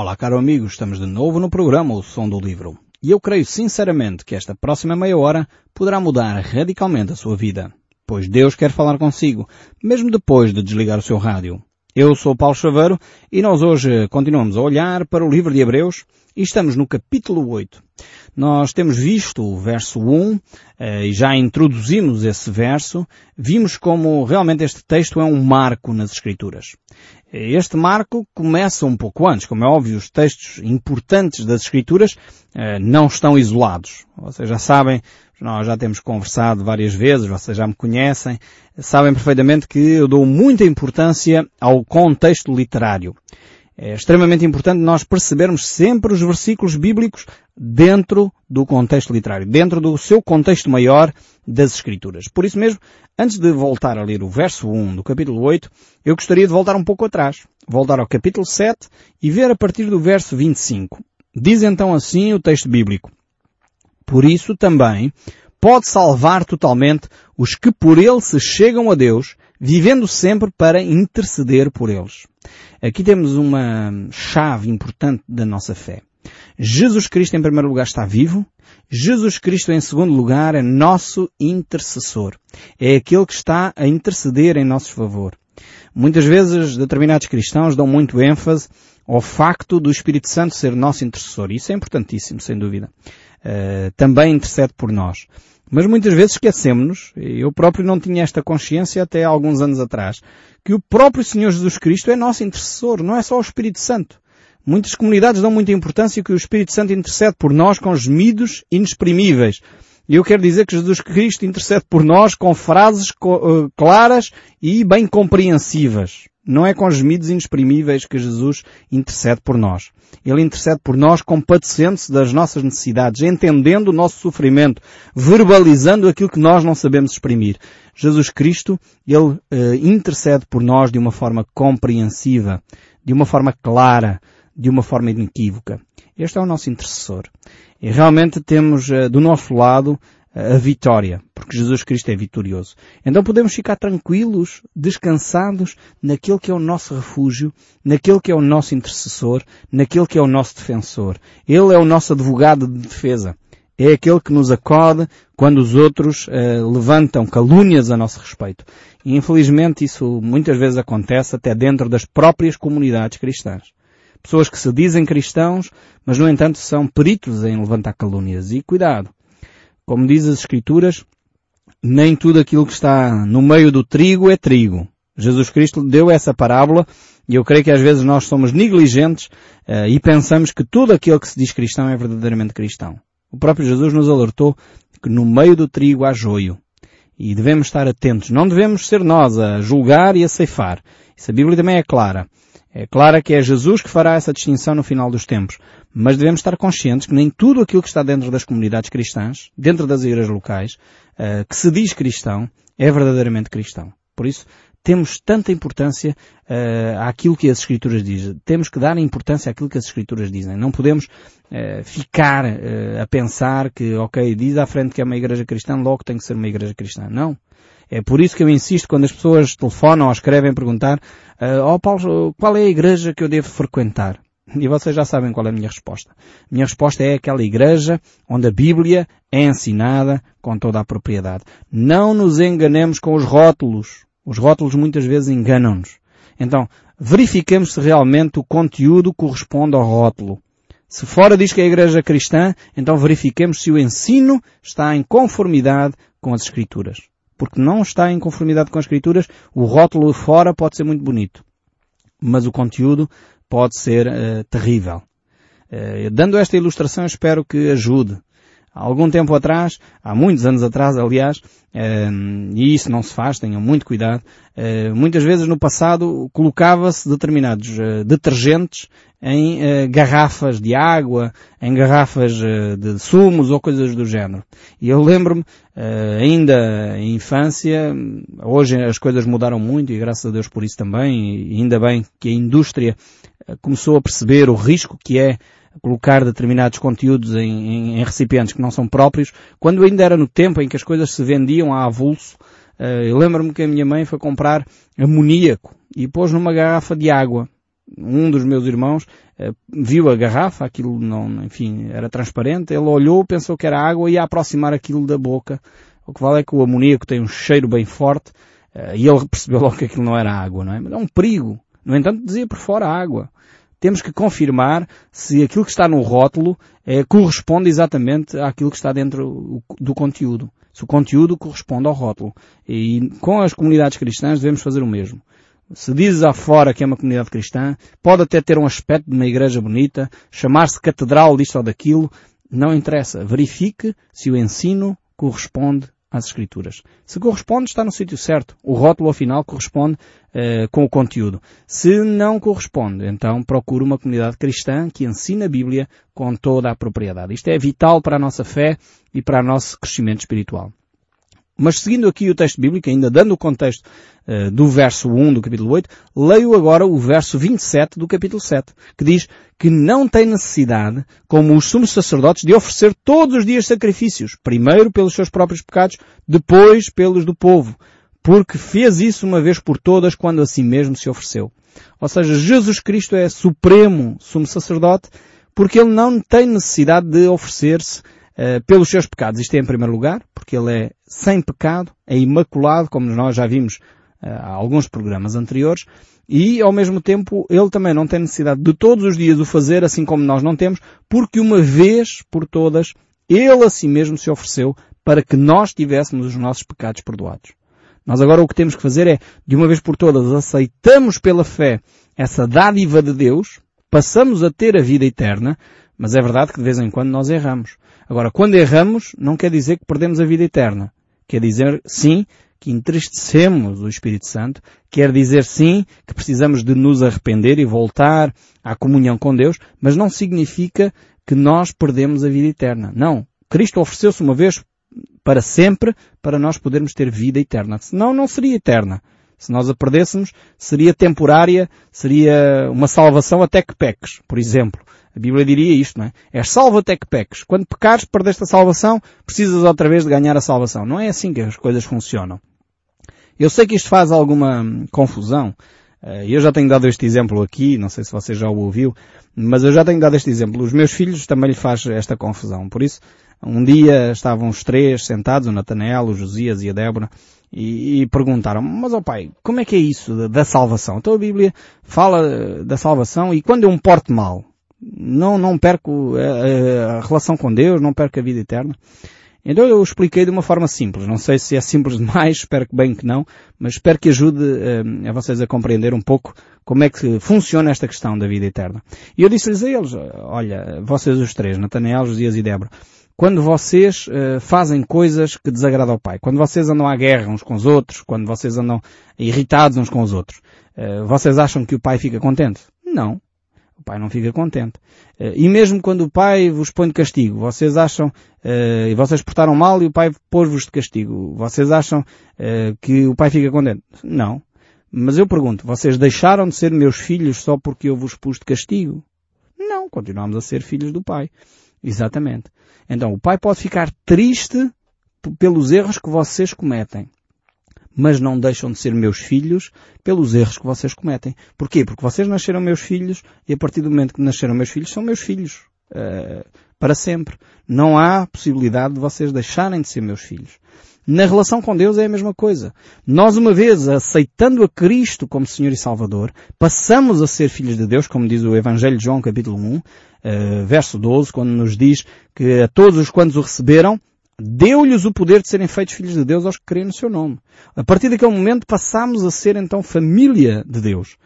Olá, caro amigo, estamos de novo no programa O Som do Livro. E eu creio sinceramente que esta próxima meia hora poderá mudar radicalmente a sua vida. Pois Deus quer falar consigo, mesmo depois de desligar o seu rádio. Eu sou Paulo Chaveiro e nós hoje continuamos a olhar para o livro de Hebreus e estamos no capítulo 8. Nós temos visto o verso 1 eh, e já introduzimos esse verso. Vimos como realmente este texto é um marco nas Escrituras. Este marco começa um pouco antes. Como é óbvio, os textos importantes das Escrituras eh, não estão isolados. Vocês já sabem, nós já temos conversado várias vezes, vocês já me conhecem, sabem perfeitamente que eu dou muita importância ao contexto literário. É extremamente importante nós percebermos sempre os versículos bíblicos dentro do contexto literário, dentro do seu contexto maior das Escrituras. Por isso mesmo, antes de voltar a ler o verso 1 do capítulo 8, eu gostaria de voltar um pouco atrás, voltar ao capítulo 7 e ver a partir do verso 25. Diz então assim o texto bíblico. Por isso também pode salvar totalmente os que por ele se chegam a Deus, vivendo sempre para interceder por eles. Aqui temos uma chave importante da nossa fé. Jesus Cristo em primeiro lugar está vivo. Jesus Cristo em segundo lugar é nosso intercessor. É aquele que está a interceder em nosso favor. Muitas vezes determinados cristãos dão muito ênfase ao facto do Espírito Santo ser nosso intercessor. Isso é importantíssimo, sem dúvida. Uh, também intercede por nós. Mas muitas vezes esquecemos-nos, eu próprio não tinha esta consciência até alguns anos atrás, que o próprio Senhor Jesus Cristo é nosso intercessor, não é só o Espírito Santo. Muitas comunidades dão muita importância que o Espírito Santo intercede por nós com gemidos inexprimíveis. E eu quero dizer que Jesus Cristo intercede por nós com frases eh, claras e bem compreensivas. Não é com gemidos inexprimíveis que Jesus intercede por nós. Ele intercede por nós compadecendo-se das nossas necessidades, entendendo o nosso sofrimento, verbalizando aquilo que nós não sabemos exprimir. Jesus Cristo, Ele uh, intercede por nós de uma forma compreensiva, de uma forma clara, de uma forma inequívoca. Este é o nosso intercessor. E realmente temos uh, do nosso lado a vitória, porque Jesus Cristo é vitorioso. Então podemos ficar tranquilos, descansados naquele que é o nosso refúgio, naquele que é o nosso intercessor, naquele que é o nosso defensor. Ele é o nosso advogado de defesa. É aquele que nos acode quando os outros uh, levantam calúnias a nosso respeito. E infelizmente isso muitas vezes acontece até dentro das próprias comunidades cristãs. Pessoas que se dizem cristãos, mas no entanto são peritos em levantar calúnias. E cuidado, como diz as Escrituras, nem tudo aquilo que está no meio do trigo é trigo. Jesus Cristo deu essa parábola e eu creio que às vezes nós somos negligentes uh, e pensamos que tudo aquilo que se diz cristão é verdadeiramente cristão. O próprio Jesus nos alertou que no meio do trigo há joio. E devemos estar atentos. Não devemos ser nós a julgar e a ceifar. Isso a Bíblia também é clara. É clara que é Jesus que fará essa distinção no final dos tempos. Mas devemos estar conscientes que nem tudo aquilo que está dentro das comunidades cristãs, dentro das igrejas locais, uh, que se diz cristão, é verdadeiramente cristão. Por isso, temos tanta importância uh, àquilo que as Escrituras dizem. Temos que dar importância àquilo que as Escrituras dizem. Não podemos uh, ficar uh, a pensar que, ok, diz à frente que é uma igreja cristã, logo tem que ser uma igreja cristã. Não. É por isso que eu insisto quando as pessoas telefonam ou escrevem perguntar, uh, oh Paulo, qual é a igreja que eu devo frequentar? E vocês já sabem qual é a minha resposta. A minha resposta é aquela igreja onde a Bíblia é ensinada com toda a propriedade. Não nos enganemos com os rótulos. Os rótulos muitas vezes enganam-nos. Então, verifiquemos se realmente o conteúdo corresponde ao rótulo. Se fora diz que é a igreja cristã, então verifiquemos se o ensino está em conformidade com as Escrituras porque não está em conformidade com as escrituras, o rótulo fora pode ser muito bonito, mas o conteúdo pode ser uh, terrível. Uh, dando esta ilustração, espero que ajude. Algum tempo atrás, há muitos anos atrás, aliás, uh, e isso não se faz, tenham muito cuidado, muitas vezes no passado colocava-se determinados detergentes em uh, garrafas de água, em garrafas de sumos ou coisas do género. E eu lembro-me, ainda em infância, hoje as coisas mudaram muito e graças a Deus por isso também, e ainda bem que a indústria começou a perceber o risco que é colocar determinados conteúdos em, em, em, recipientes que não são próprios, quando ainda era no tempo em que as coisas se vendiam a avulso, eu lembro-me que a minha mãe foi comprar amoníaco e pôs numa garrafa de água Um dos meus irmãos uh, viu a garrafa, aquilo não, enfim, era transparente, ele olhou, pensou que era água e ia aproximar aquilo da boca. O que vale é que o amoníaco tem um cheiro bem forte uh, e ele percebeu logo que aquilo não era água, não é? Mas é um perigo. No entanto, dizia por fora água. Temos que confirmar se aquilo que está no rótulo eh, corresponde exatamente àquilo que está dentro do conteúdo. Se o conteúdo corresponde ao rótulo. E com as comunidades cristãs devemos fazer o mesmo. Se dizes fora que é uma comunidade cristã, pode até ter um aspecto de uma igreja bonita, chamar-se catedral disto ou daquilo, não interessa. Verifique se o ensino corresponde às Escrituras. Se corresponde, está no sítio certo. O rótulo, afinal, corresponde eh, com o conteúdo. Se não corresponde, então procure uma comunidade cristã que ensina a Bíblia com toda a propriedade. Isto é vital para a nossa fé e para o nosso crescimento espiritual. Mas seguindo aqui o texto bíblico, ainda dando o contexto uh, do verso 1 do capítulo 8, leio agora o verso 27 do capítulo 7, que diz que não tem necessidade, como os sumos sacerdotes, de oferecer todos os dias sacrifícios, primeiro pelos seus próprios pecados, depois pelos do povo, porque fez isso uma vez por todas quando a si mesmo se ofereceu. Ou seja, Jesus Cristo é supremo sumo sacerdote, porque ele não tem necessidade de oferecer-se uh, pelos seus pecados. Isto é em primeiro lugar, porque ele é sem pecado, é imaculado, como nós já vimos uh, há alguns programas anteriores, e ao mesmo tempo ele também não tem necessidade de todos os dias o fazer, assim como nós não temos, porque uma vez por todas ele a si mesmo se ofereceu para que nós tivéssemos os nossos pecados perdoados. Nós agora o que temos que fazer é, de uma vez por todas, aceitamos pela fé essa dádiva de Deus, passamos a ter a vida eterna, mas é verdade que de vez em quando nós erramos. Agora, quando erramos, não quer dizer que perdemos a vida eterna. Quer dizer, sim, que entristecemos o Espírito Santo, quer dizer sim que precisamos de nos arrepender e voltar à comunhão com Deus, mas não significa que nós perdemos a vida eterna. Não. Cristo ofereceu-se uma vez para sempre para nós podermos ter vida eterna. Senão não seria eterna. Se nós a perdêssemos, seria temporária, seria uma salvação até que peques, por exemplo. A Bíblia diria isto, não é? É salvo até que peques. Quando pecares, perdeste a salvação, precisas outra vez de ganhar a salvação. Não é assim que as coisas funcionam. Eu sei que isto faz alguma confusão. Eh, eu já tenho dado este exemplo aqui, não sei se você já o ouviu, mas eu já tenho dado este exemplo. Os meus filhos também lhe faz esta confusão. Por isso, um dia estavam os três sentados, o Natanael, o Josias e a Débora, e, e perguntaram, mas ó oh pai, como é que é isso da, da salvação? Então a Bíblia fala da salvação e quando eu me porto mal, não, não perco a, eh, eh, a, relação com Deus, não perco a vida eterna. Então eu expliquei de uma forma simples. Não sei se é simples demais, espero que bem que não, mas espero que ajude uh, a vocês a compreender um pouco como é que funciona esta questão da vida eterna. E eu disse-lhes a eles, olha, vocês os três, Natanael, Josias e Débora, quando vocês uh, fazem coisas que desagradam ao Pai, quando vocês andam à guerra uns com os outros, quando vocês andam irritados uns com os outros, uh, vocês acham que o Pai fica contente? Não. O pai não fica contente. Eh, e mesmo quando o pai vos põe de castigo, vocês acham, uh, e vocês portaram mal e o pai pôs-vos de castigo, vocês acham uh, que o pai fica contente? Não. Mas eu pergunto, vocês deixaram de ser meus filhos só porque eu vos pus de castigo? Não, continuamos a ser filhos do pai. Exatamente. Então o pai pode ficar triste pelos erros que vocês cometem mas não deixam de ser meus filhos pelos erros que vocês cometem. Porquê? Porque vocês nasceram meus filhos e a partir do momento que nasceram meus filhos, são meus filhos. Uh, para sempre. Não há possibilidade de vocês deixarem de ser meus filhos. Na relação com Deus é a mesma coisa. Nós, uma vez aceitando a Cristo como Senhor e Salvador, passamos a ser filhos de Deus, como diz o Evangelho de João, capítulo 1, uh, verso 12, quando nos diz que a todos os quantos o receberam, deu-lhes o poder de serem feitos filhos de Deus aos que creem no seu nome. A partir daquele momento passamos a ser então família de Deus.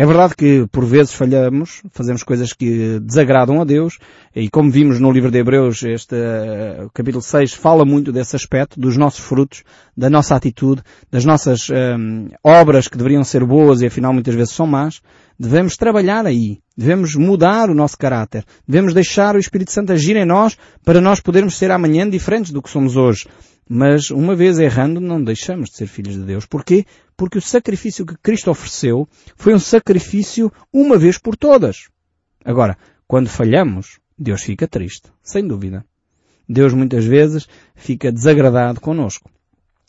É verdade que por vezes falhamos, fazemos coisas que desagradam a Deus, e como vimos no livro de Hebreus, este uh, capítulo 6 fala muito desse aspecto, dos nossos frutos, da nossa atitude, das nossas um, obras que deveriam ser boas e afinal muitas vezes são más. Devemos trabalhar aí. Devemos mudar o nosso caráter. Devemos deixar o Espírito Santo agir em nós para nós podermos ser amanhã diferentes do que somos hoje. Mas uma vez errando, não deixamos de ser filhos de Deus. Porquê? Porque o sacrifício que Cristo ofereceu foi um sacrifício uma vez por todas. Agora, quando falhamos, Deus fica triste, sem dúvida. Deus muitas vezes fica desagradado conosco.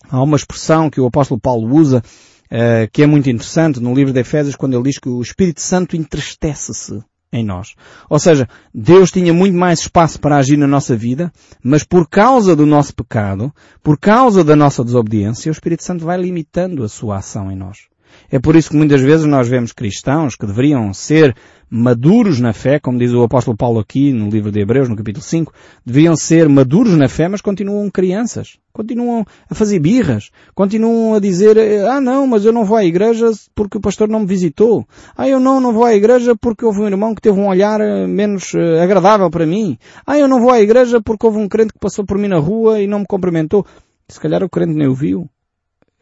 Há uma expressão que o apóstolo Paulo usa uh, que é muito interessante no livro de Efésios quando ele diz que o Espírito Santo entristece-se em nós. Ou seja, Deus tinha muito mais espaço para agir na nossa vida, mas por causa do nosso pecado, por causa da nossa desobediência, o Espírito Santo vai limitando a sua ação em nós. É por isso que muitas vezes nós vemos cristãos que deveriam ser maduros na fé, como diz o apóstolo Paulo aqui no livro de Hebreus, no capítulo 5, deveriam ser maduros na fé, mas continuam crianças. Continuam a fazer birras. Continuam a dizer, ah não, mas eu não vou à igreja porque o pastor não me visitou. Ah eu não, não vou à igreja porque houve um irmão que teve um olhar eh, menos eh, agradável para mim. Ah eu não vou à igreja porque houve um crente que passou por mim na rua e não me cumprimentou. Se calhar o crente nem o viu.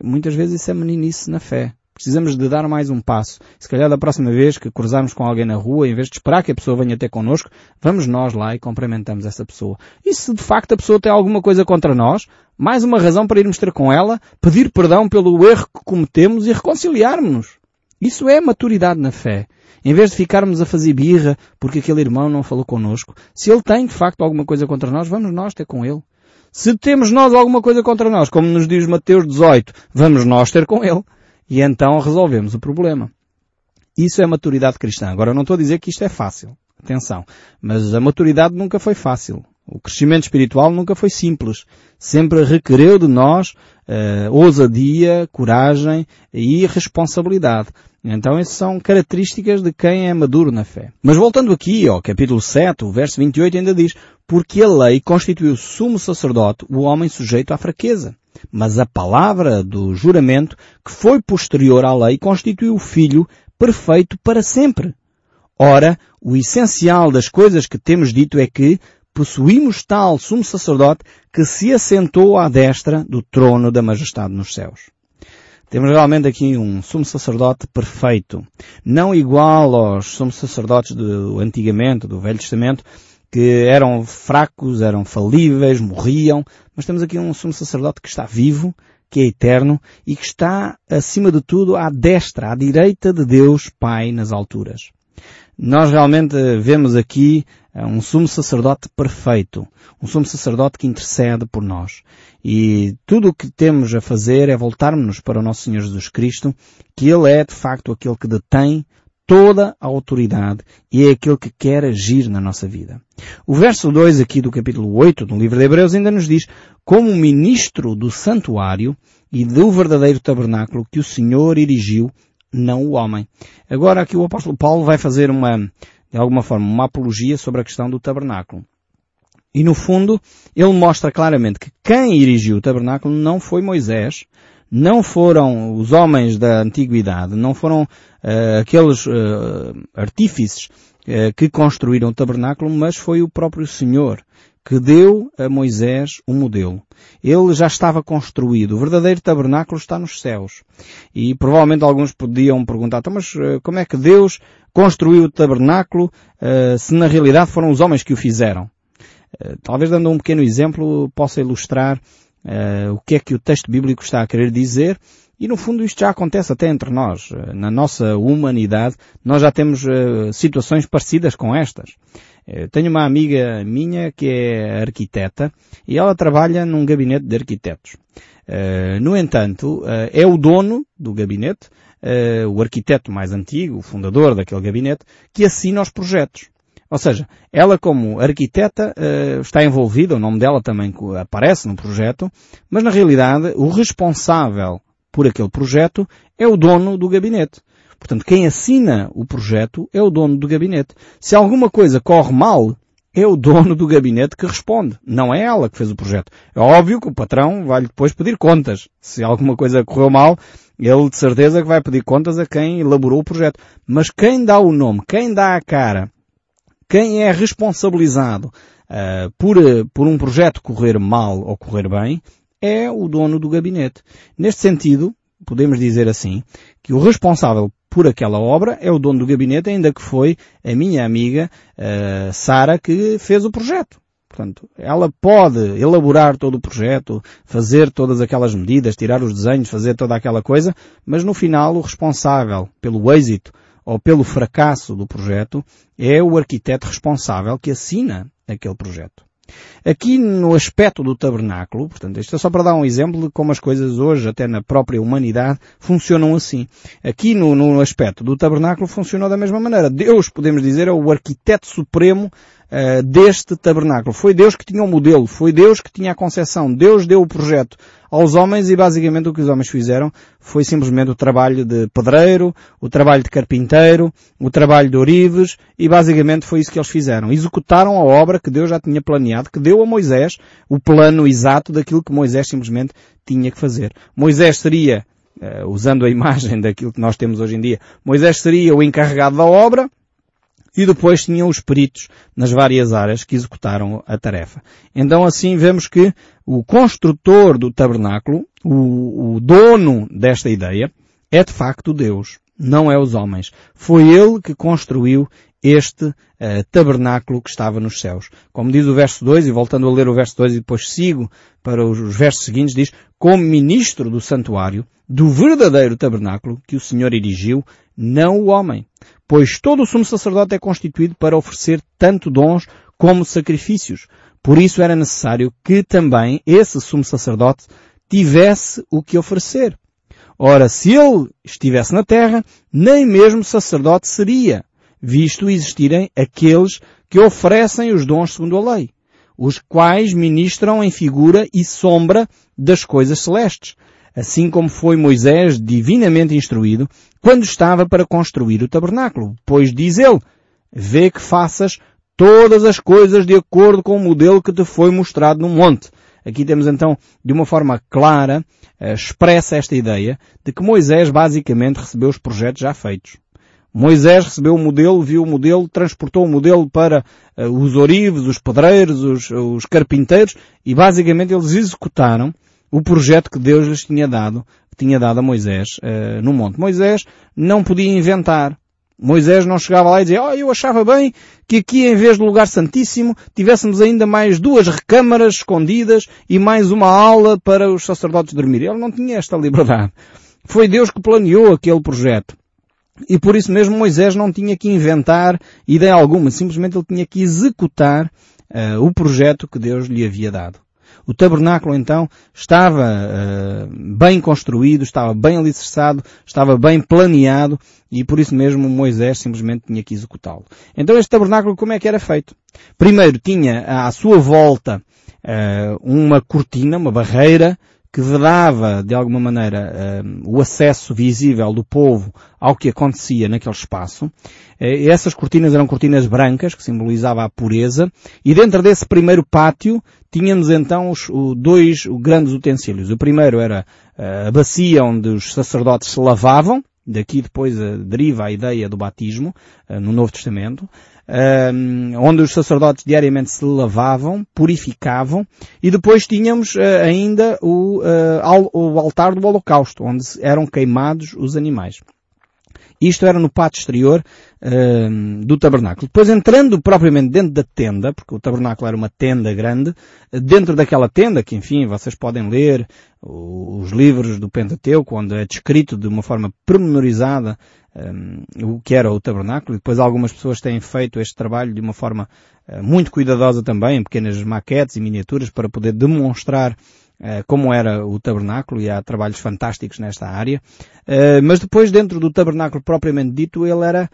Muitas vezes isso é meninice na fé. Precisamos de dar mais um passo. Se calhar da próxima vez que cruzarmos com alguém na rua, em vez de esperar que a pessoa venha até connosco, vamos nós lá e cumprimentamos essa pessoa. E se de facto a pessoa tem alguma coisa contra nós, mais uma razão para irmos ter com ela, pedir perdão pelo erro que cometemos e reconciliarmos-nos. Isso é maturidade na fé. Em vez de ficarmos a fazer birra porque aquele irmão não falou connosco, se ele tem de facto alguma coisa contra nós, vamos nós ter com ele. Se temos nós alguma coisa contra nós, como nos diz Mateus 18, vamos nós ter com ele e então resolvemos o problema. Isso é maturidade cristã. Agora, eu não estou a dizer que isto é fácil. Atenção. Mas a maturidade nunca foi fácil. O crescimento espiritual nunca foi simples. Sempre requereu de nós uh, ousadia, coragem e responsabilidade. Então essas são características de quem é maduro na fé. Mas voltando aqui ao capítulo 7, o verso 28 ainda diz, porque a lei constituiu sumo sacerdote o homem sujeito à fraqueza. Mas a palavra do juramento, que foi posterior à lei, constituiu o Filho perfeito para sempre. Ora, o essencial das coisas que temos dito é que possuímos tal sumo sacerdote que se assentou à destra do trono da majestade nos céus. Temos realmente aqui um sumo sacerdote perfeito. Não igual aos sumos sacerdotes do antigamente, do Velho Testamento, que eram fracos, eram falíveis, morriam, mas temos aqui um sumo sacerdote que está vivo, que é eterno e que está, acima de tudo, à destra, à direita de Deus Pai nas alturas. Nós realmente vemos aqui eh, um sumo sacerdote perfeito, um sumo sacerdote que intercede por nós. E tudo o que temos a fazer é voltarmos-nos para o nosso Senhor Jesus Cristo, que Ele é de facto aquele que detém toda a autoridade e é aquele que quer agir na nossa vida. O verso 2 aqui do capítulo 8 do livro de Hebreus ainda nos diz como ministro do santuário e do verdadeiro tabernáculo que o Senhor erigiu, não o homem. Agora aqui o apóstolo Paulo vai fazer uma, de alguma forma, uma apologia sobre a questão do tabernáculo. E no fundo, ele mostra claramente que quem erigiu o tabernáculo não foi Moisés, não foram os homens da antiguidade, não foram uh, aqueles uh, artífices uh, que construíram o tabernáculo, mas foi o próprio Senhor que deu a Moisés um modelo. Ele já estava construído. O verdadeiro tabernáculo está nos céus. E provavelmente alguns podiam perguntar, então, mas como é que Deus construiu o tabernáculo se na realidade foram os homens que o fizeram? Talvez dando um pequeno exemplo possa ilustrar uh, o que é que o texto bíblico está a querer dizer e no fundo isto já acontece até entre nós. Eh, na nossa humanidade nós já temos uh, situações parecidas com estas. tenho uma amiga minha que é arquiteta e ela trabalha num gabinete de arquitetos. no entanto, é o dono do gabinete, o arquiteto mais antigo, o fundador daquele gabinete, que assina os projetos. Ou seja, ela como arquiteta uh, está envolvida, o nome dela também aparece no projeto, mas na realidade o responsável por aquele projeto é o dono do gabinete. Portanto, quem assina o projeto é o dono do gabinete. Se alguma coisa corre mal, é o dono do gabinete que responde. Não é ela que fez o projeto. É óbvio que o patrão vai depois pedir contas. Se alguma coisa correu mal, ele de certeza que vai pedir contas a quem elaborou o projeto. Mas quem dá o nome, quem dá a cara, quem é responsabilizado uh, por, por um projeto correr mal ou correr bem é o dono do gabinete. Neste sentido, podemos dizer assim, que o responsável por aquela obra é o dono do gabinete, ainda que foi a minha amiga uh, Sara que fez o projeto. Portanto, ela pode elaborar todo o projeto, fazer todas aquelas medidas, tirar os desenhos, fazer toda aquela coisa, mas no final o responsável pelo êxito ou pelo fracasso do projeto, é o arquiteto responsável que assina aquele projeto. Aqui no aspecto do tabernáculo, portanto, isto é só para dar um exemplo de como as coisas hoje, até na própria humanidade, funcionam assim. Aqui no, no aspecto do tabernáculo funcionou da mesma maneira. Deus, podemos dizer, é o arquiteto supremo uh, deste tabernáculo. Foi Deus que tinha o modelo, foi Deus que tinha a concepção, Deus deu o projeto aos homens e basicamente o que os homens fizeram foi simplesmente o trabalho de pedreiro, o trabalho de carpinteiro, o trabalho de orives e basicamente foi isso que eles fizeram. Executaram a obra que Deus já tinha planeado, que deu a Moisés o plano exato daquilo que Moisés simplesmente tinha que fazer. Moisés seria, uh, usando a imagem daquilo que nós temos hoje em dia, Moisés seria o encarregado da obra, e depois tinham os peritos nas várias áreas que executaram a tarefa. Então assim vemos que o construtor do tabernáculo, o, o dono desta ideia, é de facto Deus, não é os homens. Foi ele que construiu este uh, tabernáculo que estava nos céus. Como diz o verso 2, e voltando a ler o verso 2 e depois sigo para os, os versos seguintes, diz, como ministro do santuário, do verdadeiro tabernáculo que o Senhor erigiu, não o homem. Pois todo o sumo sacerdote é constituído para oferecer tanto dons como sacrifícios. Por isso era necessário que também esse sumo sacerdote tivesse o que oferecer. Ora, se ele estivesse na terra, nem mesmo sacerdote seria, visto existirem aqueles que oferecem os dons segundo a lei, os quais ministram em figura e sombra das coisas celestes, assim como foi Moisés divinamente instruído quando estava para construir o tabernáculo, pois diz ele, vê que faças todas as coisas de acordo com o modelo que te foi mostrado no monte. Aqui temos então, de uma forma clara, eh, expressa esta ideia de que Moisés basicamente recebeu os projetos já feitos. Moisés recebeu o modelo, viu o modelo, transportou o modelo para uh, os orives, os pedreiros, os, os carpinteiros e basicamente eles executaram o projeto que Deus lhes tinha dado, que tinha dado a Moisés uh, no monte. Moisés não podia inventar. Moisés não chegava lá e dizia, oh, eu achava bem que aqui em vez do lugar santíssimo tivéssemos ainda mais duas recâmaras escondidas e mais uma aula para os sacerdotes dormirem. Ele não tinha esta liberdade. Foi Deus que planeou aquele projeto. E por isso mesmo Moisés não tinha que inventar ideia alguma, simplesmente ele tinha que executar uh, o projeto que Deus lhe havia dado. O tabernáculo então estava uh, bem construído, estava bem alicerçado, estava bem planeado e por isso mesmo Moisés simplesmente tinha que executá-lo. Então este tabernáculo como é que era feito? Primeiro tinha à sua volta uh, uma cortina, uma barreira que vedava, de alguma maneira, uh, o acesso visível do povo ao que acontecia naquele espaço. Uh, essas cortinas eram cortinas brancas, que simbolizavam a pureza, e dentro desse primeiro pátio tínhamos então os dois grandes utensílios. O primeiro era uh, a bacia onde os sacerdotes se lavavam, daqui depois deriva a ideia do batismo no Novo Testamento onde os sacerdotes diariamente se lavavam, purificavam, e depois tínhamos uh, ainda o, uh, o altar do holocausto, onde eram queimados os animais. Isto era no pátio exterior uh, do tabernáculo. Depois entrando propriamente dentro da tenda, porque o tabernáculo era uma tenda grande, dentro daquela tenda, que enfim, vocês podem ler os livros do Pentateuco, onde é descrito de uma forma pormenorizada um, o que era o tabernáculo. Depois algumas pessoas têm feito este trabalho de uma forma uh, muito cuidadosa também, em pequenas maquetes e miniaturas para poder demonstrar uh, como era o tabernáculo e há trabalhos fantásticos nesta área. Uh, mas depois dentro do tabernáculo propriamente dito ele era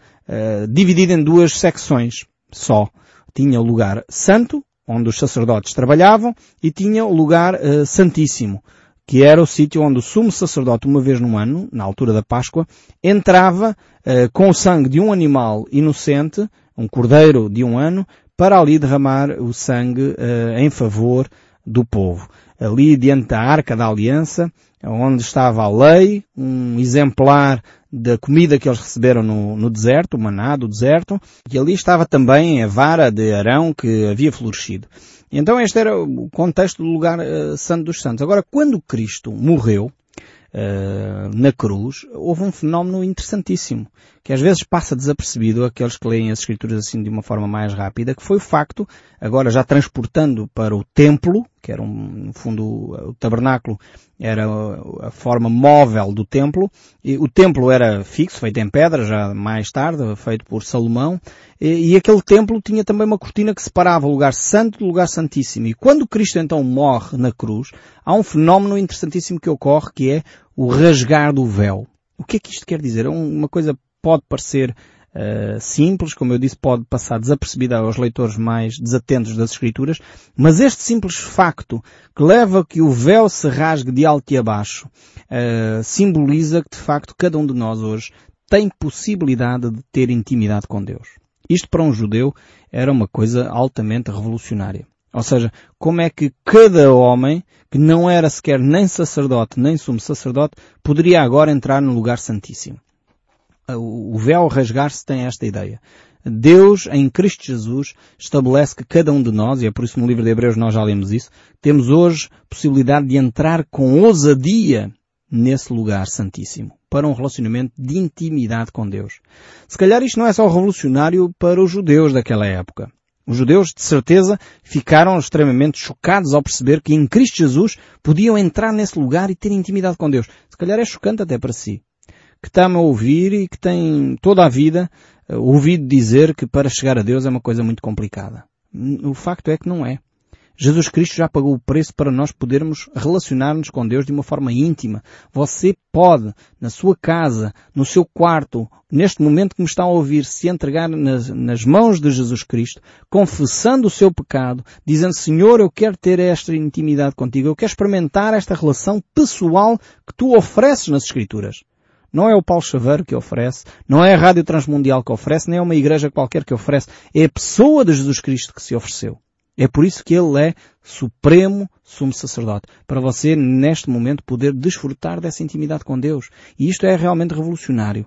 dividido em duas secções só. Tinha o lugar santo, onde os sacerdotes trabalhavam, e tinha o lugar santíssimo, que era o sítio onde o sumo sacerdote, uma vez no ano, na altura da Páscoa, entrava uh, com o sangue de um animal inocente, um cordeiro de um ano, para ali derramar o sangue uh, em favor do povo. Ali diante da Arca da Aliança, onde estava a lei, um exemplar da comida que eles receberam no, no deserto, o maná do deserto, e ali estava também a vara de Arão que havia florescido. Então este era o contexto do lugar uh, santo dos santos. Agora, quando Cristo morreu, Uh, na cruz, houve um fenómeno interessantíssimo, que às vezes passa desapercebido aqueles que leem as escrituras assim de uma forma mais rápida, que foi o facto, agora já transportando para o templo, que era um, no fundo o tabernáculo era a forma móvel do templo. E o templo era fixo, feito em pedra, já mais tarde, feito por Salomão. E, e, aquele templo tinha também uma cortina que separava o lugar santo do lugar santíssimo. E quando Cristo então morre na cruz, há um fenómeno interessantíssimo que ocorre que é o rasgar do véu. O que é que isto quer dizer? É uma coisa pode parecer uh, simples, como eu disse, pode passar desapercebida aos leitores mais desatentos das Escrituras, mas este simples facto que leva a que o véu se rasgue de alto e abaixo uh, simboliza que de facto cada um de nós hoje tem possibilidade de ter intimidade com Deus. Isto para um judeu era uma coisa altamente revolucionária. Ou seja, como é que cada homem, que não era sequer nem sacerdote nem sumo sacerdote, poderia agora entrar no lugar santíssimo o véu rasgar-se tem esta ideia. Deus, em Cristo Jesus, estabelece que cada um de nós, e é por isso no livro de Hebreus nós já lemos isso, temos hoje possibilidade de entrar com ousadia nesse lugar santíssimo, para um relacionamento de intimidade com Deus. Se calhar isto não é só revolucionário para os judeus daquela época. Os judeus, de certeza, ficaram extremamente chocados ao perceber que em Cristo Jesus podiam entrar nesse lugar e ter intimidade com Deus. Se calhar é chocante até para si que está-me a ouvir e que tem toda a vida uh, ouvido dizer que para chegar a Deus é uma coisa muito complicada. O facto é que não é. Jesus Cristo já pagou o preço para nós podermos relacionar-nos com Deus de uma forma íntima. Você pode, na sua casa, no seu quarto, neste momento que me está a ouvir, se entregar nas, nas, mãos de Jesus Cristo, confessando o seu pecado, dizendo, Senhor, eu quero ter esta intimidade contigo, eu quero experimentar esta relação pessoal que tu ofereces nas Escrituras. Não é o Paulo Chaveiro que oferece, não é a Rádio Transmundial que oferece, nem é uma igreja qualquer que oferece. É a pessoa de Jesus Cristo que se ofereceu. É por isso que Ele é supremo sumo sacerdote. Para você, neste momento, poder desfrutar dessa intimidade com Deus. E isto é realmente revolucionário.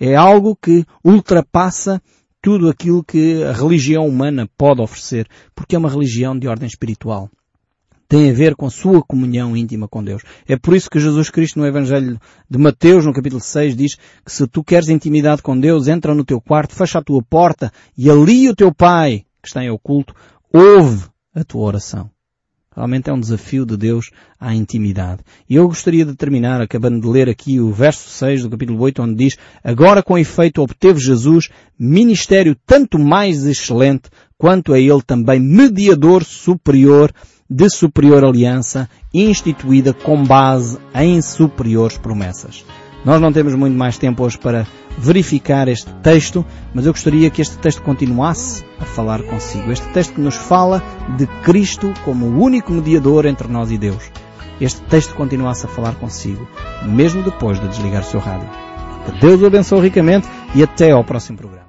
É algo que ultrapassa tudo aquilo que a religião humana pode oferecer, porque é uma religião de ordem espiritual tem a ver com a sua comunhão íntima com Deus. É por isso que Jesus Cristo no Evangelho de Mateus, no capítulo 6, diz que se tu queres intimidade com Deus, entra no teu quarto, fecha a tua porta e ali o teu Pai, que está em oculto, ouve a tua oração. Realmente é um desafio de Deus à intimidade. E eu gostaria de terminar acabando de ler aqui o verso 6 do capítulo 8, onde diz, Agora com efeito obteve Jesus ministério tanto mais excelente, quanto é ele também mediador superior de superior aliança instituída com base em superiores promessas. Nós não temos muito mais tempo hoje para verificar este texto, mas eu gostaria que este texto continuasse a falar consigo. Este texto que nos fala de Cristo como o único mediador entre nós e Deus. Este texto continuasse a falar consigo, mesmo depois de desligar o seu rádio. Que Deus o abençoe ricamente e até ao próximo programa.